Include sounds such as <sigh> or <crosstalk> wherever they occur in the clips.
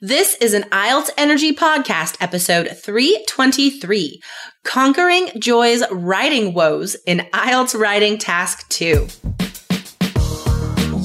This is an IELTS Energy Podcast, episode 323 Conquering Joy's Writing Woes in IELTS Writing Task 2.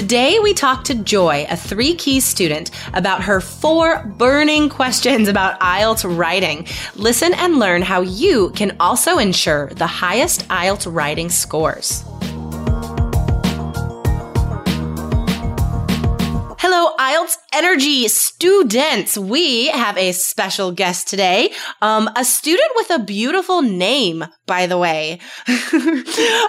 Today, we talk to Joy, a three key student, about her four burning questions about IELTS writing. Listen and learn how you can also ensure the highest IELTS writing scores. IELTS Energy students. We have a special guest today. Um, a student with a beautiful name, by the way. <laughs>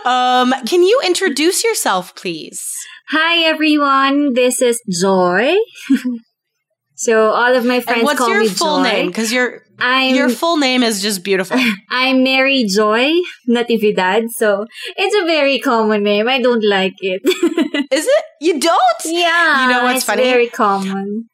um, can you introduce yourself, please? Hi everyone, this is Joy. <laughs> so all of my friends and what's call your me full Joy. name? Because your I'm your full name is just beautiful. <laughs> I'm Mary Joy Natividad. So it's a very common name. I don't like it. Is it? You don't? yeah, You know what's it's funny? Very common.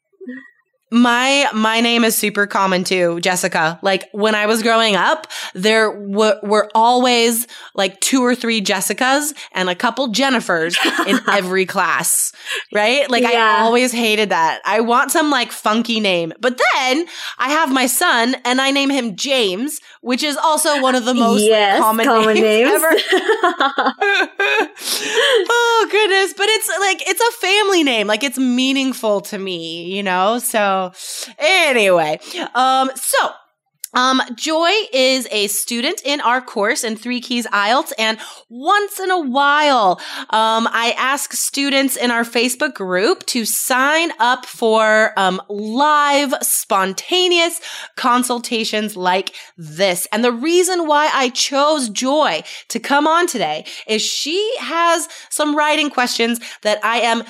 My my name is super common too, Jessica. Like when I was growing up, there w- were always like two or three Jessicas and a couple Jennifers in <laughs> every class, right? Like Yeah. I always hated that. I want some like funky name. But then I have my son and I name him James, which is also one of the most like, common, common names, names. ever. <laughs> <laughs> oh goodness, but it's like it's a family name. Like it's meaningful to me, you know? So anyway, um so um, Joy is a student in our course in Three Keys IELTS, and once in a while, um, I ask students in our Facebook group to sign up for um, live, spontaneous consultations like this. And the reason why I chose Joy to come on today is she has some writing questions that I am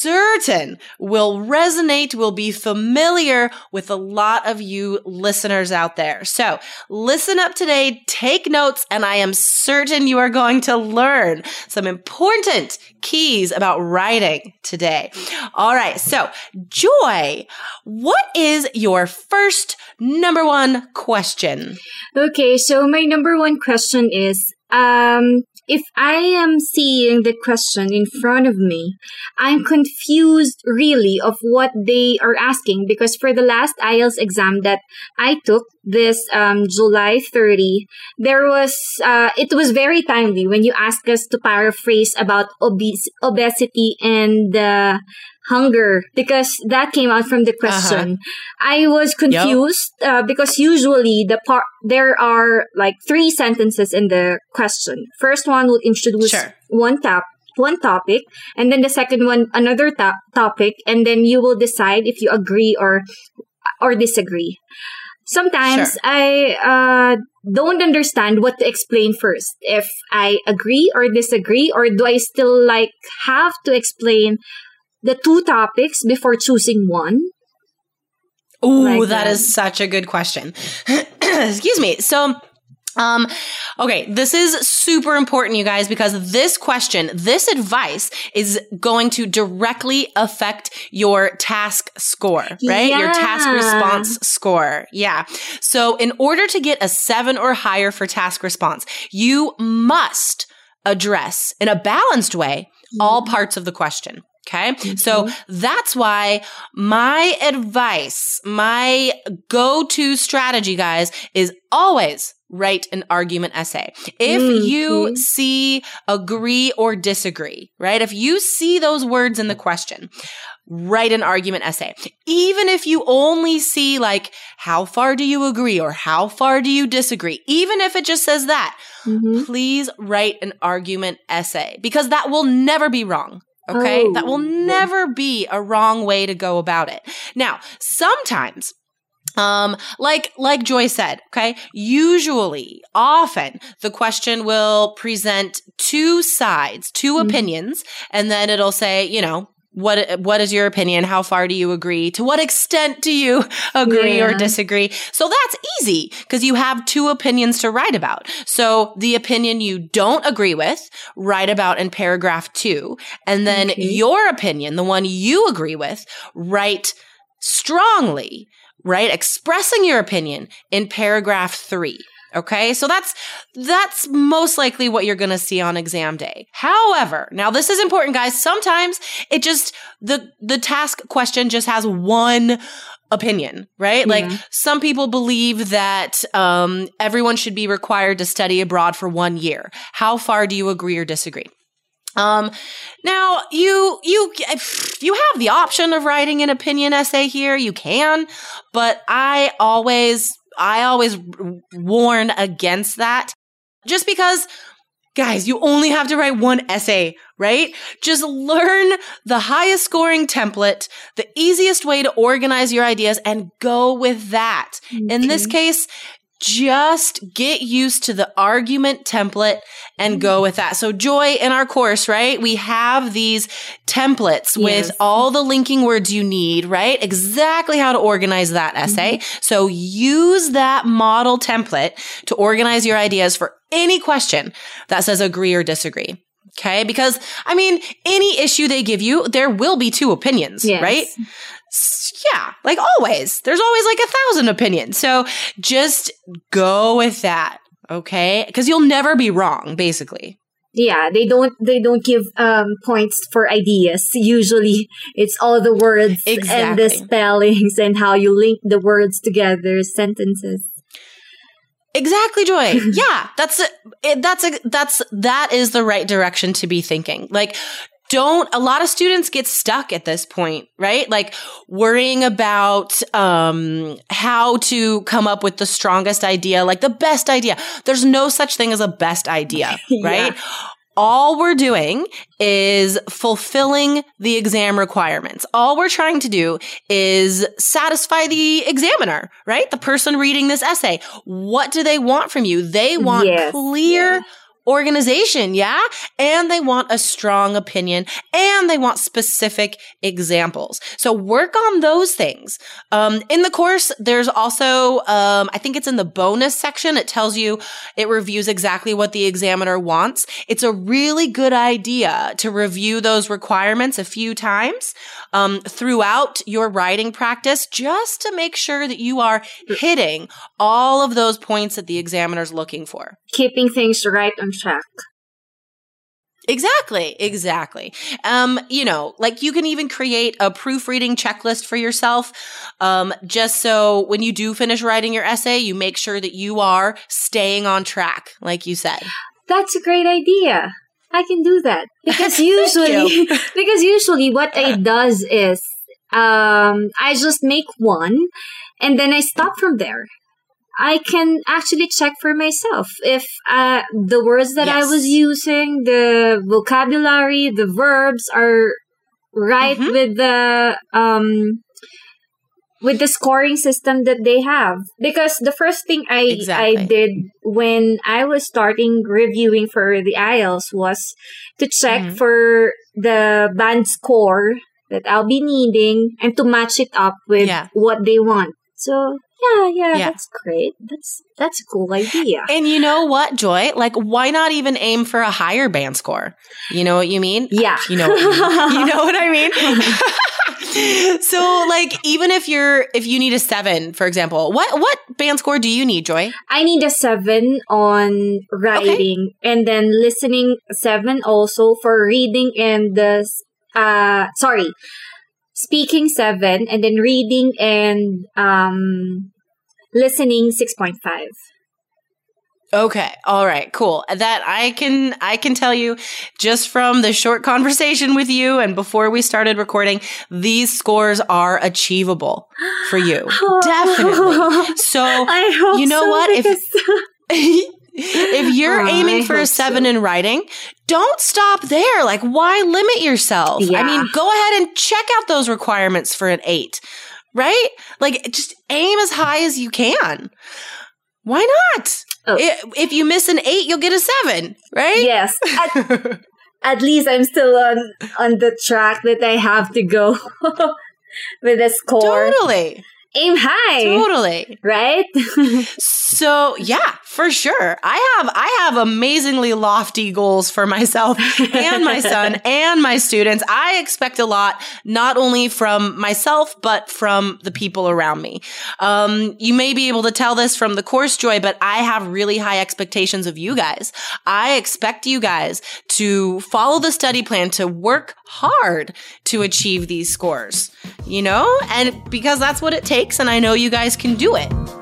certain will resonate, will be familiar with a lot of you listeners out there. So listen up today, take notes, and I am certain you are going to learn some important keys about writing today. All right. So Joy, what is your first number one question? Okay, so my number one question is um if I am seeing the question in front of me, I'm confused really of what they are asking because for the last IELTS exam that I took this um, July 30, there was uh, it was very timely when you asked us to paraphrase about obes- obesity and uh, hunger because that came out from the question. I was confused uh, because usually the part there are like three sentences in the question. First one would introduce Sure. one top one topic and then the second one another top topic and then you will decide if you agree or or disagree. Sometimes Sure. I uh, don't understand what to explain first. If I agree or disagree, or do I still like have to explain the two topics before choosing one? Ooh, Like that that. is such a good question. <clears throat> Excuse me. So, um, okay, this is super important, you guys, because this question, this advice is going to directly affect your task score, right? Your task response score. Yeah. So in order to get a seven or higher for task response, you must address in a balanced way all parts of the question. Okay. So that's why my advice, my go to strategy, guys, is always write an argument essay. If Mm, you see agree or disagree, right? If you see those words in the question, write an argument essay. Even if you only see like, how far do you agree or how far do you disagree? Even if it just says that, Mhm. please write an argument essay because that will never be wrong. Okay. Oh. That will never be a wrong way to go about it. Now, sometimes um, like, like Joy said, okay, usually, often the question will present two sides, 2 Mhm. opinions, and then it'll say, you know, what what is your opinion? How far do you agree? To what extent do you <laughs> agree Yeah. or disagree? So that's easy because you have two opinions to write about. So the opinion you don't agree with, write about in paragraph 2, and then Okay. your opinion, the one you agree with, write strongly, right? Expressing your opinion in paragraph 3. Okay. So that's, that's most likely what you're going to see on exam day. However, now this is important, guys. Sometimes it just, the, the task question just has one opinion, right? Like some people believe that, um, everyone should be required to study abroad for one year. How far do you agree or disagree? Um, now you, you, you have the option of writing an opinion essay here. You can, but I always, I always warn against that just because guys, you only have to write one essay, right? Just learn the highest scoring template, the easiest way to organize your ideas and go with that. In this mm-hmm. case, just get used to the argument template and go with that. So Joy in our course, right? We have these templates with all the linking words you need, right? Exactly how to organize that essay. Mm-hmm. So use that model template to organize your ideas for any question that says agree or disagree. Okay. Because I mean, any issue they give you, there will be two opinions, Yes. right? Yeah, like always. There's always like a thousand opinions. So just go with that. Okay. Because you'll never be wrong, basically. Yeah, they don't they don't give um points for ideas. Usually it's all the words and the spellings and how you link the words together, sentences. Exactly, Joy. <laughs> yeah, that's a, it, that's a, that's that is the right direction to be thinking. Like don't a lot of students get stuck at this point, right? Like worrying about um how to come up with the strongest idea, like the best idea. There's no such thing as a best idea, <laughs> right? All we're doing is fulfilling the exam requirements. All we're trying to do is satisfy the examiner, right? The person reading this essay. What do they want from you? They want Yes, clear yeah. Organization, yeah? And they want a strong opinion and they want specific examples. So work on those things. Um, in the course, there's also, um, I think it's in the bonus section. It tells you, it reviews exactly what the examiner wants. It's a really good idea to review those requirements a few times, um, throughout your writing practice, just to make sure that you are hitting all of those points that the examiner's looking for. Keeping things right on track. Exactly, exactly. Um, you know, like you can even create a proofreading checklist for yourself. Um, just so when you do finish writing your essay, you make sure that you are staying on track, like you said. That's a great idea. I can do that because <laughs> usually <laughs> because usually what I <laughs> does is um I just make one and then I stop from there. I can actually check for myself if uh, the words that I was using, the vocabulary, the verbs are right Mhm. with the um with the scoring system that they have because the first thing I Exactly. I did when I was starting reviewing for the IELTS was to check Mhm. for the band score that I'll be needing and to match it up with Yeah. what they want. So yeah, yeah, Yeah. that's great. That's that's a cool idea. And you know what, Joy? Like, why not even aim for a higher band score? You know what you mean? Yeah. You know, you, mean. you know what I mean? <laughs> <laughs> so, like, even if you're if you need a seven, for example, what what band score do you need, Joy? I need a seven on writing and then listening seven also for reading and the uh sorry speaking seven and then reading and um listening six point five. Okay. All right. Cool. That I can I can tell you just from the short conversation with you and before we started recording, these scores are achievable for you. <gasps> Definitely. <laughs> So You know so, what? If- <laughs> if you're Oh, aiming for a seven so. in writing, don't stop there. Like, why limit yourself? I mean, go ahead and check out those requirements for an eight, right? Like, just aim as high as you can. Why not? Oh. If you miss an eight, you'll get a seven, right? yes. <laughs> At, at least I'm still on on the track that I have to go <laughs> with the score. Totally. Aim high. Totally. Right? <laughs> So yeah, for sure. I have I have amazingly lofty goals for myself and my son <laughs> and my students. I expect a lot, not only from myself, but from the people around me. Um, you may be able to tell this from the course joy, but I have really high expectations of you guys. I expect you guys to follow the study plan, to work hard to achieve these scores, you know, and because that's what it takes. And I know you guys can do it.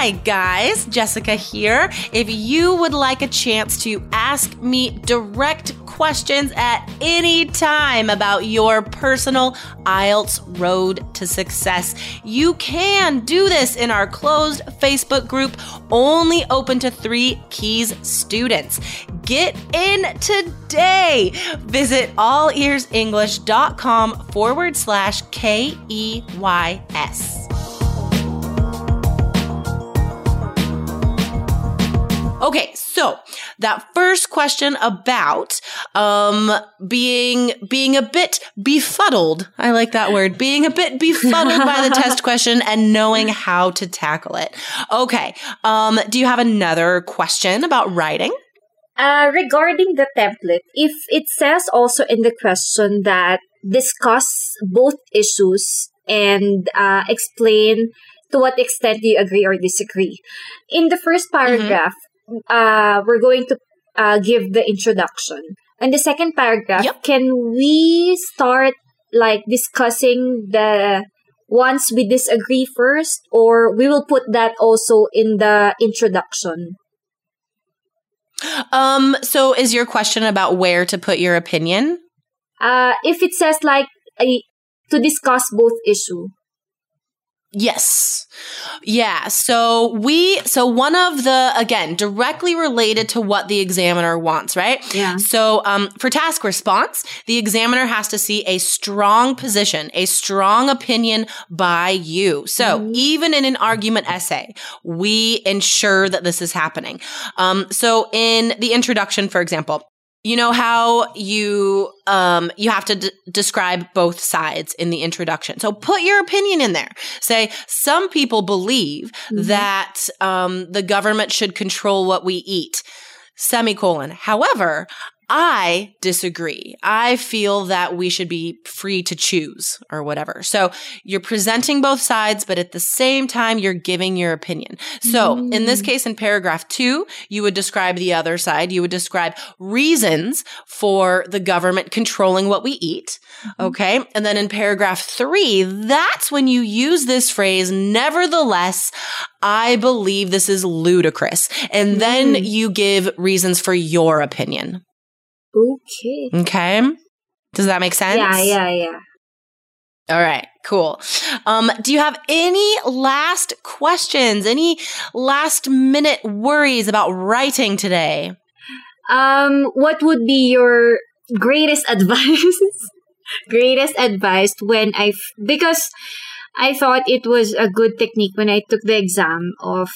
Hi, guys. Jessica here. If you would like a chance to ask me direct questions at any time about your personal IELTS road to success, you can do this in our closed Facebook group, only open to three Keys students. Get in today. Visit allearsenglish.com forward slash K E Y S. so that first question about um being being a bit befuddled. I like that word. Being a bit befuddled by the test <laughs> question and knowing how to tackle it. Okay. Um do you have another question about writing? Uh, regarding the template, if it says also in the question that discuss both issues and uh, explain to what extent do you agree or disagree. In the first paragraph, uh, we're going to uh, give the introduction. And the second paragraph, Yep. can we start like discussing the ones we disagree first, or we will put that also in the introduction? Um so is your question about where to put your opinion? Uh, if it says like a, to discuss both issue, Yes. Yeah. So we, so one of the, again, directly related to what the examiner wants, right? Yeah. So, um, for task response, the examiner has to see a strong position, a strong opinion by you. So even in an argument essay, we ensure that this is happening. Um, so in the introduction, for example, you know how you um you have to d- describe both sides in the introduction. So put your opinion in there. Say some people believe that um the government should control what we eat. Semicolon. However, I disagree. I feel that we should be free to choose or whatever. So you're presenting both sides, but at the same time, you're giving your opinion. So in this mm. case, in paragraph two, you would describe the other side. You would describe reasons for the government controlling what we eat. Mm-hmm. Okay. And then in paragraph three, that's when you use this phrase, nevertheless, I believe this is ludicrous. And then mm. you give reasons for your opinion. Okay. Okay. Does that make sense? Yeah, yeah, yeah. All right, cool. Um, do you have any last questions? Any last minute worries about writing today? Um, what would be your greatest <laughs> advice? greatest advice when I f- because I thought it was a good technique when I took the exam of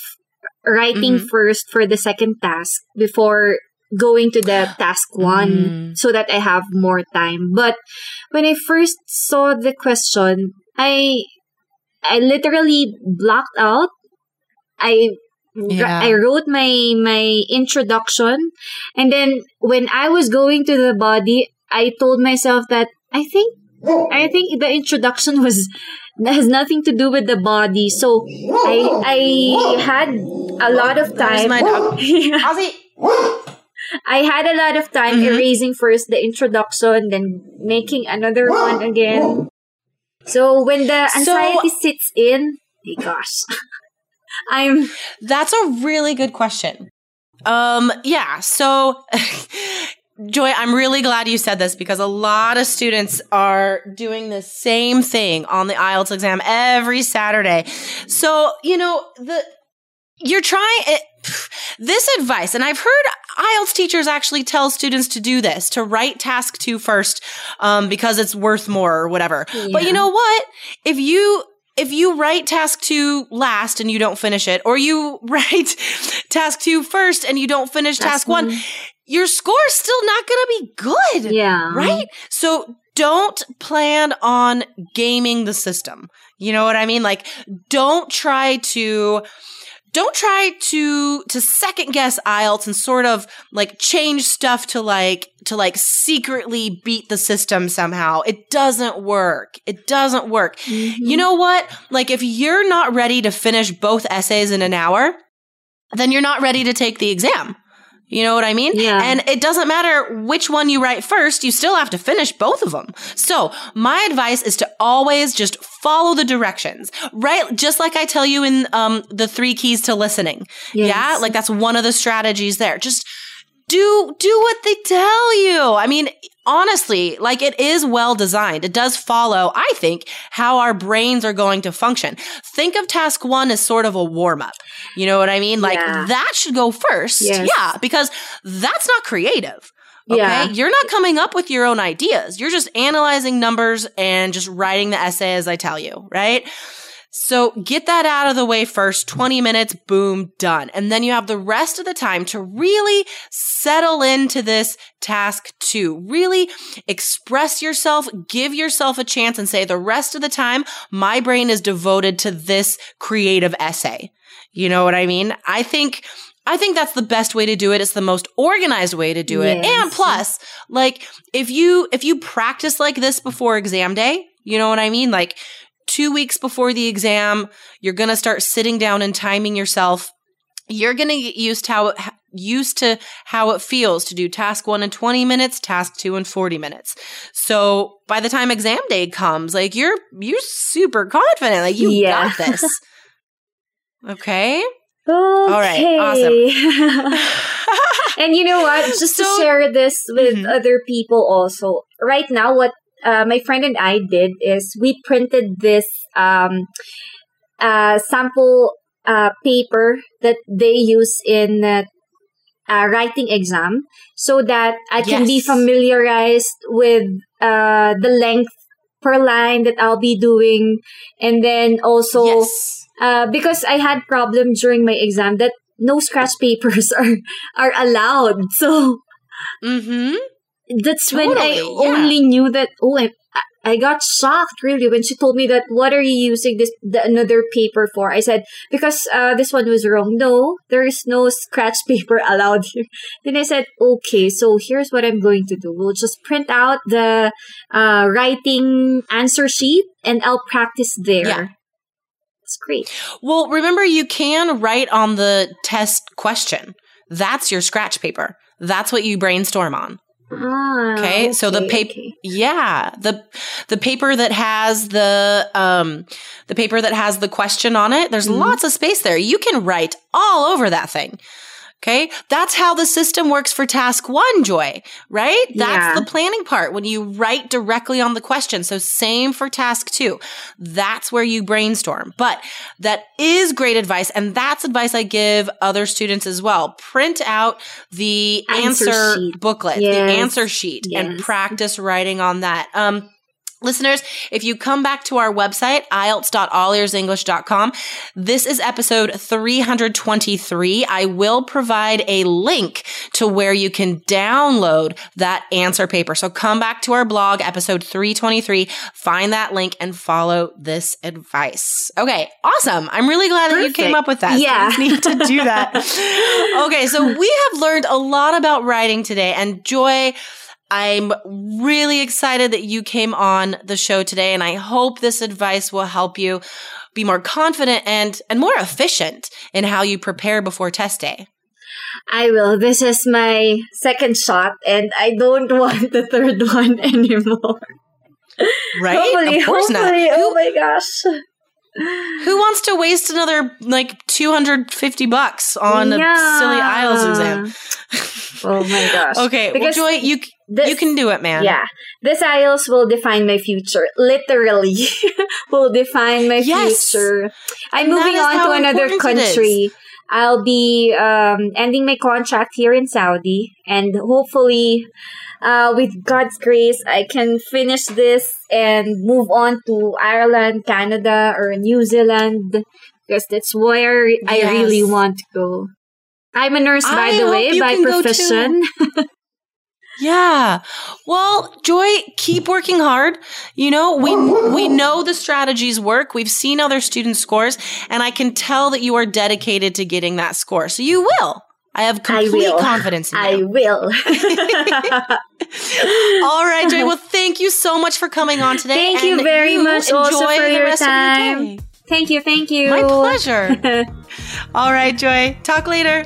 writing Mhm. first for the second task before going to the task one Mm. so that I have more time. But when I first saw the question, I I literally blocked out. I Yeah. I wrote my my introduction and then when I was going to the body, I told myself that I think I think the introduction was has nothing to do with the body. So I I had a lot of time. my dog. Yeah. Ozzy. I had a lot of time Mhm. erasing first the introduction, then making another one again. So when the So- anxiety sits in, my gosh, <laughs> I'm That's a really good question. Um, yeah. So, <laughs> Joy, I'm really glad you said this because a lot of students are doing the same thing on the IELTS exam every Saturday. So, you know, the, you're trying it, <sighs> this advice, and I've heard IELTS teachers actually tell students to do this, to write task two first, um, because it's worth more or whatever. But you know what? If you if you write task two last and you don't finish it, or you <laughs> write task two first and you don't finish task, task one, one, your score's still not going to be good. Yeah. Right? So don't plan on gaming the system. You know what I mean? Like, don't try to don't try to to second guess IELTS and sort of like change stuff to like to like secretly beat the system somehow. It doesn't work. It doesn't work. Mm-hmm. You know what? Like if you're not ready to finish both essays in an hour, then you're not ready to take the exam. You know what I mean? Yeah. And it doesn't matter which one you write first, you still have to finish both of them. So my advice is to always just follow the directions, right? Just like I tell you in um, the three keys to listening. Yes. Yeah. Like that's one of the strategies there. Just do do what they tell you. I mean, honestly, like it is well designed. It does follow, I think, how our brains are going to function. Think of task one as sort of a warm up. You know what I mean? Like yeah. that should go first. Yes. Yeah, because that's not creative. Okay. Yeah. You're not coming up with your own ideas. You're just analyzing numbers and just writing the essay as I tell you, right? So get that out of the way first, 20 minutes, boom, done. And then you have the rest of the time to really settle into this task two. Really express yourself, give yourself a chance and say the rest of the time, my brain is devoted to this creative essay. You know what I mean? I think I think that's the best way to do it. It's the most organized way to do it. Yes. And plus, like if you if you practice like this before exam day, you know what I mean? Like two weeks before the exam, you're going to start sitting down and timing yourself. You're going to get used to how it, used to how it feels to do task one in 20 minutes, task two in 40 minutes. So by the time exam day comes, like you're, you're super confident. Like you yeah. got this. <laughs> okay. Okay. All right. Awesome. <laughs> <laughs> and you know what? <laughs> Just so, to share this with mm-hmm. other people also. Right now, what uh, my friend and I did is we printed this um, uh, sample uh, paper that they use in uh, writing exam so that I can yes. be familiarized with uh, the length per line that I'll be doing. And then also, yes. Uh, because I had problem during my exam that no scratch papers <laughs> are, are allowed. So, mm-hmm that's totally, when I yeah. only knew that. Oh, I, I got shocked really when she told me that. What are you using this the, another paper for? I said because uh, this one was wrong. No, there is no scratch <laughs> paper allowed here. Then I said, okay, so here's what I'm going to do. We'll just print out the uh, writing answer sheet and I'll practice there. Yeah. Great. Well, remember you can write on the test question. That's your scratch paper. That's what you brainstorm on. Ah, okay? okay, so the paper, okay. yeah, the the paper that has the um the paper that has the question on it. There's mm-hmm. lots of space there. You can write all over that thing. Okay. That's how the system works for task one, Joy, right? That's yeah. the planning part when you write directly on the question. So same for task two. That's where you brainstorm. But that is great advice. And that's advice I give other students as well. Print out the answer, answer booklet, yes. the answer sheet yes. and practice writing on that. Um, Listeners, if you come back to our website, IELTS.allearsenglish.com, this is episode 323. I will provide a link to where you can download that answer paper. So come back to our blog, episode 323, find that link and follow this advice. Okay, awesome. I'm really glad Perfect. that you came up with that. Yeah. So need to do that. <laughs> okay, so we have learned a lot about writing today and Joy, I'm really excited that you came on the show today and I hope this advice will help you be more confident and and more efficient in how you prepare before test day. I will. This is my second shot and I don't <laughs> want the third one anymore. Right? Hopefully, of course hopefully. not. Oh my gosh. Who wants to waste another like 250 bucks on yeah. a silly IELTS exam? <laughs> oh my gosh. Okay, because well, Joy, you this, you can do it, man. Yeah. This IELTS will define my future. Literally <laughs> will define my yes. future. I'm and moving on to another country. I'll be um, ending my contract here in Saudi, and hopefully, uh, with God's grace, I can finish this and move on to Ireland, Canada, or New Zealand because that's where I really want to go. I'm a nurse, by I the way, by profession. <laughs> Yeah. Well, Joy, keep working hard. You know, we we know the strategies work. We've seen other students' scores, and I can tell that you are dedicated to getting that score. So you will. I have complete will. confidence in I will. <laughs> <laughs> All right, Joy. Well, thank you so much for coming on today. Thank you very much enjoy also for the your rest time. Of your day. thank you, thank you. My pleasure. <laughs> All right, Joy. Talk later.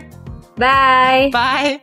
Bye. Bye.